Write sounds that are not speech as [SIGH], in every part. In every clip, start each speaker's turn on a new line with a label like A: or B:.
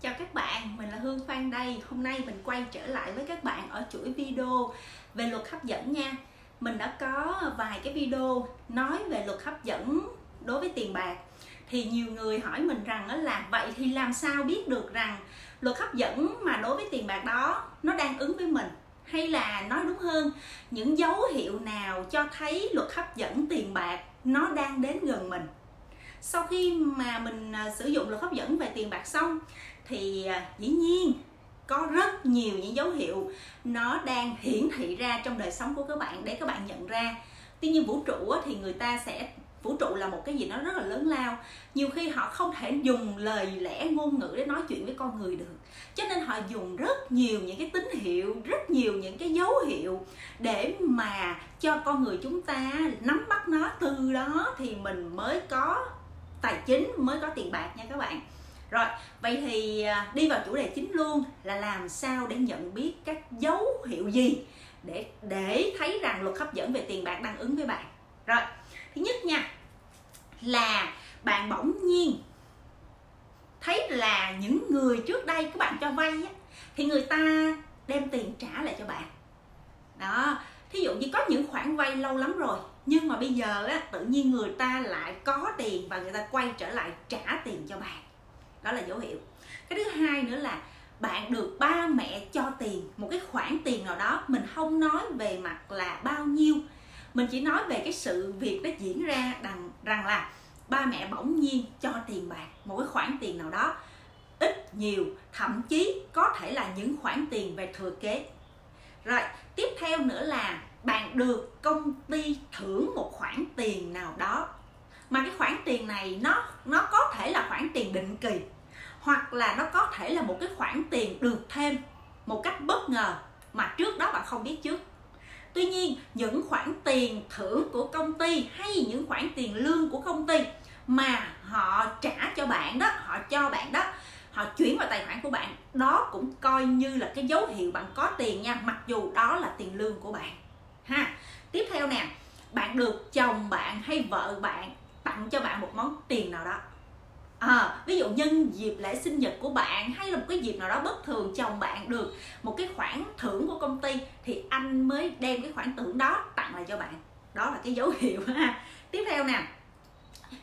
A: Chào các bạn, mình là Hương Phan đây. Hôm nay mình quay trở lại với các bạn ở chuỗi video về luật hấp dẫn nha. Mình đã có vài cái video nói về luật hấp dẫn đối với tiền bạc. Thì nhiều người hỏi mình rằng là vậy thì làm sao biết được rằng luật hấp dẫn mà đối với tiền bạc đó nó đang ứng với mình hay là nói đúng hơn những dấu hiệu nào cho thấy luật hấp dẫn tiền bạc nó đang đến gần mình sau khi mà mình à, sử dụng luật hấp dẫn về tiền bạc xong thì à, dĩ nhiên, có rất nhiều những dấu hiệu nó đang hiển thị ra trong đời sống của các bạn để các bạn nhận ra. Tuy nhiên vũ trụ thì người ta sẽ, vũ trụ là một cái gì nó rất là lớn lao. Nhiều khi họ không thể dùng lời lẽ ngôn ngữ để nói chuyện với con người được. Cho nên họ dùng rất nhiều những cái tín hiệu, rất nhiều những cái dấu hiệu để mà cho con người chúng ta nắm bắt nó. Từ đó thì mình mới có tài chính, mới có tiền bạc nha các bạn rồi vậy thì à, đi vào chủ đề chính luôn là làm sao để nhận biết các dấu hiệu gì để để thấy rằng luật hấp dẫn về tiền bạc đang ứng với bạn? Rồi thứ nhất nha là bạn bỗng nhiên thấy là những người trước đây các bạn cho vay á, thì người ta đem tiền trả lại cho bạn. Đó thí dụ như có những khoản vay lâu lắm rồi nhưng mà bây giờ á, tự nhiên người ta lại có tiền và người ta quay trở lại trả tiền cho bạn đó là dấu hiệu. Cái thứ hai nữa là bạn được ba mẹ cho tiền, một cái khoản tiền nào đó mình không nói về mặt là bao nhiêu. Mình chỉ nói về cái sự việc nó diễn ra rằng rằng là ba mẹ bỗng nhiên cho tiền bạn một cái khoản tiền nào đó. Ít, nhiều, thậm chí có thể là những khoản tiền về thừa kế. Rồi, tiếp theo nữa là bạn được công ty thưởng một khoản tiền nào đó mà cái khoản tiền này nó nó có thể là khoản tiền định kỳ, hoặc là nó có thể là một cái khoản tiền được thêm một cách bất ngờ mà trước đó bạn không biết trước. Tuy nhiên, những khoản tiền thưởng của công ty hay những khoản tiền lương của công ty mà họ trả cho bạn đó, họ cho bạn đó, họ chuyển vào tài khoản của bạn, đó cũng coi như là cái dấu hiệu bạn có tiền nha, mặc dù đó là tiền lương của bạn. Ha, tiếp theo nè, bạn được chồng bạn hay vợ bạn tặng cho bạn một món tiền nào đó. À, ví dụ nhân dịp lễ sinh nhật của bạn hay là một cái dịp nào đó bất thường chồng bạn được một cái khoản thưởng của công ty thì anh mới đem cái khoản thưởng đó tặng lại cho bạn. Đó là cái dấu [LAUGHS] hiệu ha. Tiếp theo nè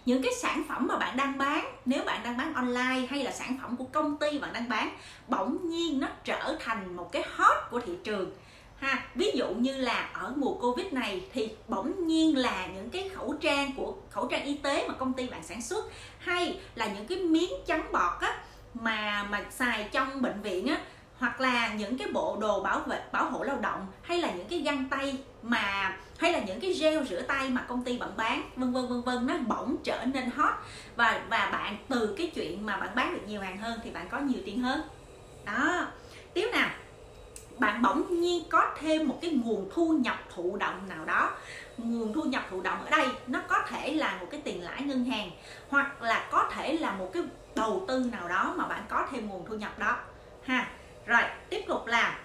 A: những cái sản phẩm mà bạn đang bán nếu bạn đang bán online hay là sản phẩm của công ty bạn đang bán bỗng nhiên nó trở thành một cái hot của thị trường ha, ví dụ như là ở mùa covid này thì bỗng nhiên là những cái khẩu trang của, khẩu trang y tế mà công ty bạn sản xuất hay là những cái miếng chắn bọt á, mà mà xài trong bệnh viện á, hoặc là những cái bộ đồ bảo vệ, bảo hộ lao động hay là những cái găng tay mà, hay là những cái gel rửa tay mà công ty bạn bán, vân vân vân vân, nó bỗng trở nên hot. Và và bạn, từ cái chuyện mà bạn bán được nhiều hàng hơn thì bạn có nhiều tiền hơn. Đó có thêm một cái nguồn thu nhập thụ động nào đó. Nguồn thu nhập thụ động ở đây, nó có thể là một cái tiền lãi ngân hàng, hoặc là có thể là một cái đầu tư nào đó mà bạn có thêm nguồn thu nhập đó. Ha, rồi, tiếp tục là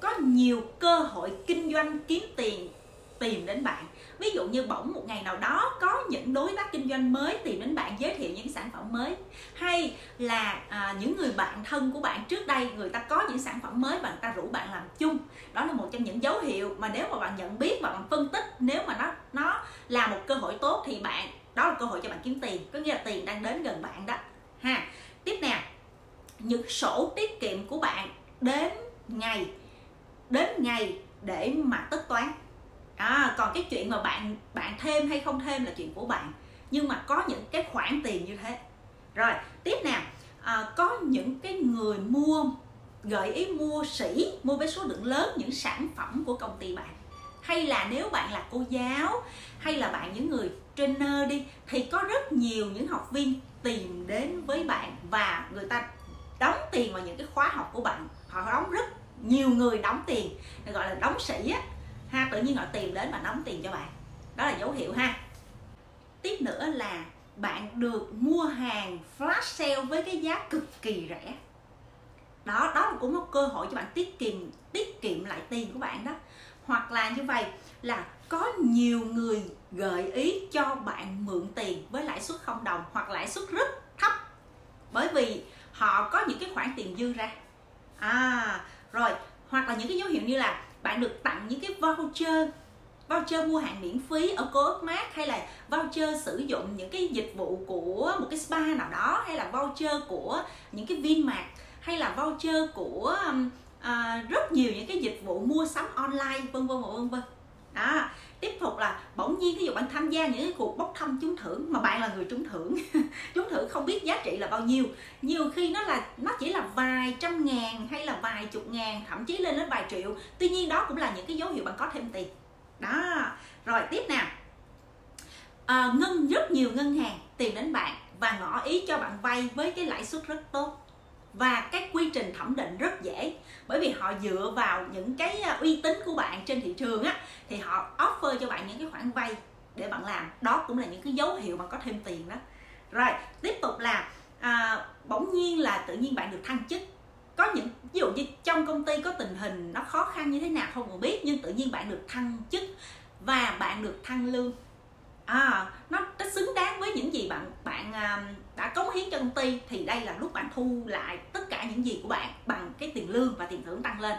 A: có nhiều cơ hội kinh doanh kiếm tiền, tìm đến bạn. Ví dụ như bỗng một ngày nào đó những đối tác kinh doanh mới tìm đến bạn giới thiệu những sản phẩm mới. Hay là à, những người bạn thân của bạn trước đây người ta có những sản phẩm mới và người ta rủ bạn làm chung. Đó là một trong những dấu hiệu mà nếu mà bạn nhận biết và bạn phân tích nếu mà nó nó là một cơ hội tốt thì bạn đó là cơ hội cho bạn kiếm tiền. Có nghĩa là tiền đang đến gần bạn đó. Ha. Tiếp nè những sổ tiết kiệm của bạn đến ngày đến ngày để mà tất toán à, còn cái chuyện mà bạn bạn thêm hay không thêm là chuyện của bạn. Nhưng mà có những cái khoản tiền như thế. Rồi tiếp nè à, có những cái người mua gợi ý mua sỉ mua với số lượng lớn những sản phẩm của công ty bạn. Hay là nếu bạn là cô giáo hay là bạn những người trainer đi thì có rất nhiều những học viên tìm đến với bạn và người ta đóng tiền vào những cái khóa học của bạn. Họ đóng rất nhiều người đóng tiền. Gọi là đóng sỉ á ha, tự nhiên họ tìm đến và đóng tiền cho bạn. Đó là dấu hiệu ha. Tiếp nữa là bạn được mua hàng flash sale với cái giá cực kỳ rẻ. Đó đó cũng một cơ hội cho bạn tiết kiệm tiết kiệm lại tiền của bạn đó. Hoặc là như vậy, là có nhiều người gợi ý cho bạn mượn tiền với lãi suất không đồng hoặc lãi suất rất thấp. Bởi vì họ có những cái khoản tiền dư ra. À rồi, hoặc là những cái dấu hiệu như là bạn được tặng những cái voucher voucher mua hàng miễn phí ở cô mát hay là voucher sử dụng những cái dịch vụ của một cái spa nào đó hay là voucher của những cái vinmart hay là voucher của um, à, rất nhiều những cái dịch vụ mua sắm online vân vân vân vân đó tiếp tục là bỗng nhiên ví dụ bạn tham gia những cái cuộc bốc thăm trúng thưởng mà bạn là người trúng thưởng. [LAUGHS] Trúng thưởng không biết giá trị là bao nhiêu. Nhiều khi nó là nó chỉ là vài trăm ngàn hay là vài chục ngàn thậm chí lên đến vài triệu. Tuy nhiên đó cũng là những cái dấu hiệu bạn có thêm tiền. Đó rồi tiếp nào. À, ngân rất nhiều ngân hàng tìm đến bạn và ngỏ ý cho bạn vay với cái lãi suất rất tốt và cái quy trình thẩm định rất dễ. Bởi vì họ dựa vào những cái à, uy tín của bạn trên thị trường á thì họ offer cho bạn những cái khoản vay để bạn làm. Đó cũng là những cái dấu hiệu bạn có thêm tiền đó. Rồi tiếp tục là à, bỗng nhiên là tự nhiên bạn được thăng chức. Có những ví dụ như trong công ty có tình hình nó khó khăn như thế nào không còn biết nhưng tự nhiên bạn được thăng chức và bạn được thăng lương. À nó, nó xứng đáng với những gì bạn bạn à, đã cống hiến cho công ty thì đây là lúc bạn thu lại tất cả những gì của bạn bằng cái tiền lương và tiền thưởng tăng lên.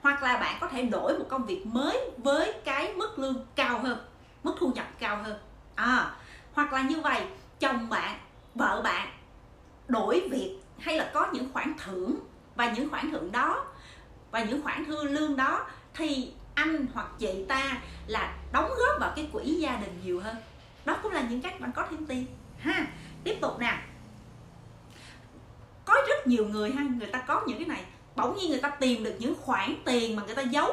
A: Hoặc là bạn có thể đổi một công việc mới với cái mức lương cao hơn, mức thu nhập cao hơn. À hoặc là như vậy, chồng bạn, vợ bạn đổi việc hay là có những khoản thưởng và những khoản thưởng đó và những khoản thư lương đó thì anh hoặc chị ta là đóng góp vào cái quỹ gia đình nhiều hơn. Đó cũng là những cách bạn có thêm tiền. Ha tiếp tục nè. Có rất nhiều người ha, người ta có những cái này. Bỗng nhiên người ta tìm được những khoản tiền mà người ta giấu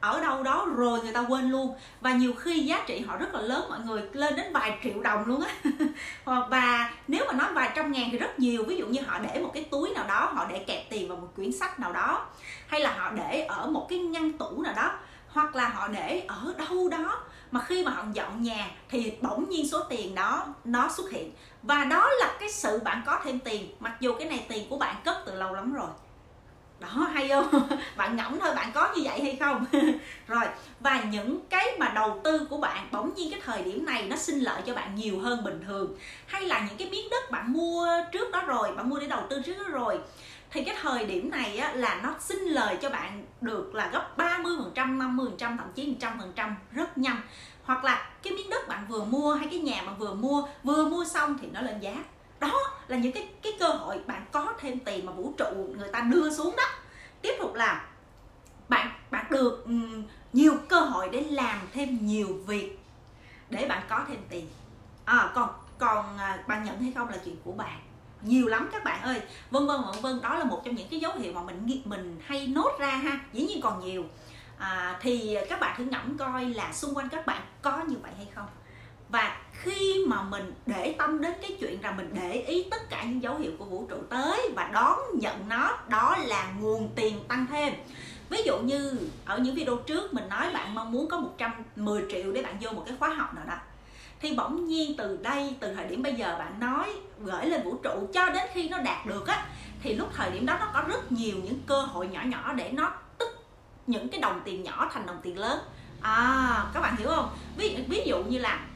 A: ở đâu đó rồi người ta quên luôn. Và nhiều khi giá trị họ rất là lớn, mọi người lên đến vài triệu đồng luôn á. [LAUGHS] Và nếu mà nói vài trăm ngàn thì rất nhiều. Ví dụ như họ để một cái túi nào đó, họ để kẹp tiền vào một quyển sách nào đó. Hay là họ để ở một cái ngăn tủ nào đó. Hoặc là họ để ở đâu đó mà khi mà họ dọn nhà thì bỗng nhiên số tiền đó, nó xuất hiện. Và đó là cái sự bạn có thêm tiền, mặc dù cái này tiền của bạn cất từ lâu lắm rồi. Đó, hay không? [LAUGHS] Bạn ngẫm thôi, bạn có như vậy hay không? [LAUGHS] Rồi, và những cái mà đầu tư của bạn, bỗng nhiên cái thời điểm này nó sinh lợi cho bạn nhiều hơn bình thường. Hay là những cái miếng đất bạn mua trước đó rồi, bạn mua để đầu tư trước đó rồi thì cái thời điểm này á, là nó xin lời cho bạn được là gấp 30%, 50%, thậm chí 100% rất nhanh. Hoặc là cái miếng đất bạn vừa mua hay cái nhà bạn vừa mua vừa mua xong thì nó lên giá. Đó là những cái cái cơ hội bạn có thêm tiền mà vũ trụ người ta đưa xuống đó. Tiếp tục là bạn bạn được um, nhiều cơ hội để làm thêm nhiều việc để bạn có thêm tiền. À, còn còn à, bạn nhận hay không là chuyện của bạn nhiều lắm các bạn ơi. Vân vân vân vân đó là một trong những cái dấu hiệu mà mình mình hay nốt ra ha dĩ nhiên còn nhiều. À, thì các bạn thử ngẫm coi là xung quanh các bạn có như vậy hay không. Và khi mà mình để tâm đến cái chuyện rằng mình để ý tất cả những dấu hiệu của vũ trụ tới và đón nhận nó đó là nguồn tiền tăng thêm. Ví dụ như ở những video trước mình nói bạn mong muốn có 110 triệu để bạn vô một cái khóa học nào đó thì bỗng nhiên từ đây từ thời điểm bây giờ bạn nói gửi lên vũ trụ cho đến khi nó đạt được á thì lúc thời điểm đó nó có rất nhiều những cơ hội nhỏ nhỏ để nó tích những cái đồng tiền nhỏ thành đồng tiền lớn. À các bạn hiểu không? Ví, ví dụ như là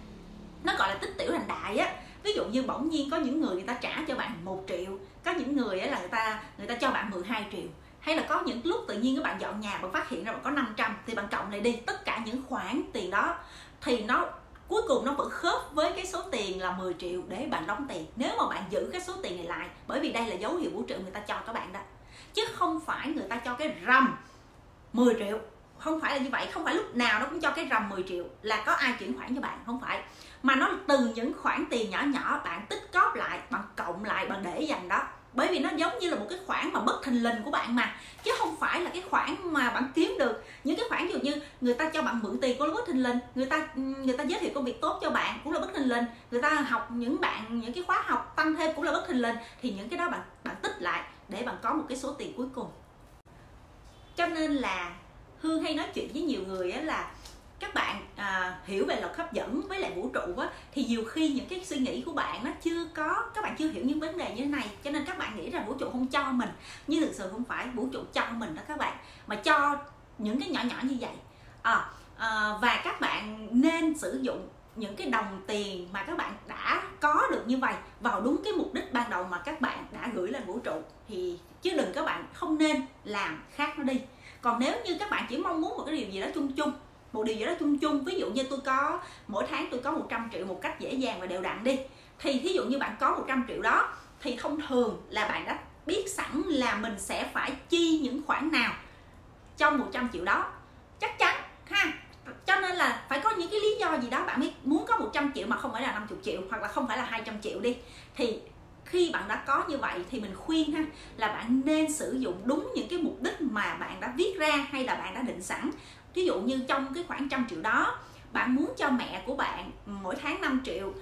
A: nó gọi là tích tiểu thành đại á. Ví dụ như bỗng nhiên có những người người ta trả cho bạn một triệu có những người á là người ta người ta cho bạn 12 triệu. Hay là có những lúc tự nhiên các bạn dọn nhà bạn phát hiện ra bạn có 500 thì bạn cộng lại đi tất cả những khoản tiền đó thì nó cuối cùng nó vẫn khớp với cái số tiền là 10 triệu để bạn đóng tiền. Nếu mà bạn giữ cái số tiền này lại, bởi vì đây là dấu hiệu vũ trụ người ta cho các bạn đó. Chứ không phải người ta cho cái rầm 10 triệu. Không phải là như vậy, không phải lúc nào nó cũng cho cái rầm 10 triệu là có ai chuyển khoản cho bạn, không phải. Mà nó từ những khoản tiền nhỏ nhỏ bạn tích cóp lại, bạn cộng lại, bạn để dành đó bởi vì nó giống như là một cái khoản mà bất thình lình của bạn mà. Chứ không phải là cái khoản mà bạn kiếm được. Những cái khoản ví dụ như người ta cho bạn mượn tiền cũng là bất thình lình, người ta người ta giới thiệu công việc tốt cho bạn cũng là bất thình lình, người ta học những bạn, những cái khóa học tăng thêm cũng là bất thình lình, thì những cái đó bạn bạn tích lại để bạn có một cái số tiền cuối cùng. Cho nên là hương hay nói chuyện với nhiều người á là các bạn à, hiểu về luật hấp dẫn với lại vũ trụ á thì nhiều khi những cái suy nghĩ của bạn nó chưa có các bạn chưa hiểu những vấn đề như thế này cho nên các bạn nghĩ rằng vũ trụ không cho mình. Nhưng thực sự không phải vũ trụ cho mình đó các bạn mà cho những cái nhỏ nhỏ như vậy. À, à, và các bạn nên sử dụng những cái đồng tiền mà các bạn đã có được như vậy vào đúng cái mục đích ban đầu mà các bạn đã gửi lên vũ trụ thì chứ đừng các bạn không nên làm khác nó đi. Còn nếu như các bạn chỉ mong muốn một cái điều gì đó chung chung một điều gì đó chung chung, ví dụ như tôi có, mỗi tháng tôi có 100 triệu một cách dễ dàng và đều đặn đi. Thì thí dụ như bạn có 100 triệu đó, thì thông thường là bạn đã biết sẵn là mình sẽ phải chi những khoản nào trong 100 triệu đó. Chắc chắn, ha? Cho nên là phải có những cái lý do gì đó bạn mới muốn có 100 triệu mà không phải là 50 triệu hoặc là không phải là 200 triệu đi. Thì khi bạn đã có như vậy thì mình khuyên ha, là bạn nên sử dụng đúng những cái mục đích mà bạn đã viết ra hay là bạn đã định sẵn ví dụ như trong cái khoảng trăm triệu đó bạn muốn cho mẹ của bạn mỗi tháng 5 triệu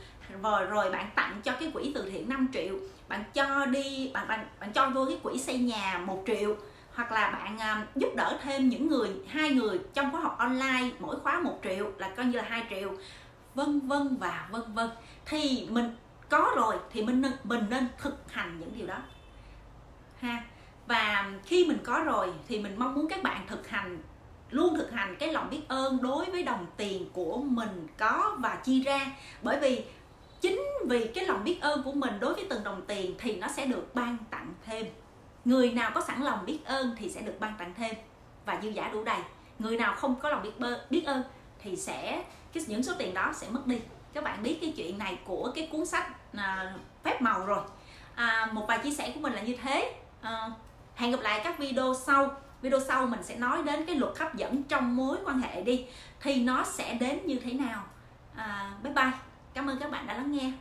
A: rồi rồi bạn tặng cho cái quỹ từ thiện 5 triệu bạn cho đi bạn bạn bạn cho vô cái quỹ xây nhà một triệu hoặc là bạn uh, giúp đỡ thêm những người hai người trong khóa học online mỗi khóa một triệu là coi như là hai triệu vân vân và vân vân. Thì mình có rồi thì mình nên mình nên thực hành những điều đó. Ha? Và khi mình có rồi thì mình mong muốn các bạn thực hành luôn thực hành cái lòng biết ơn đối với đồng tiền của mình có và chi ra. Bởi vì chính vì cái lòng biết ơn của mình đối với từng đồng tiền thì nó sẽ được ban tặng thêm. Người nào có sẵn lòng biết ơn thì sẽ được ban tặng thêm. Và dư giả đủ đầy. Người nào không có lòng biết bơ, biết ơn thì sẽ cái những số tiền đó sẽ mất đi. Các bạn biết cái chuyện này của cái cuốn sách à, phép màu rồi. À, một vài chia sẻ của mình là như thế. À, hẹn gặp lại các video sau video sau mình sẽ nói đến cái luật hấp dẫn trong mối quan hệ đi. Thì nó sẽ đến như thế nào? À, bye bye. Cảm ơn các bạn đã lắng nghe.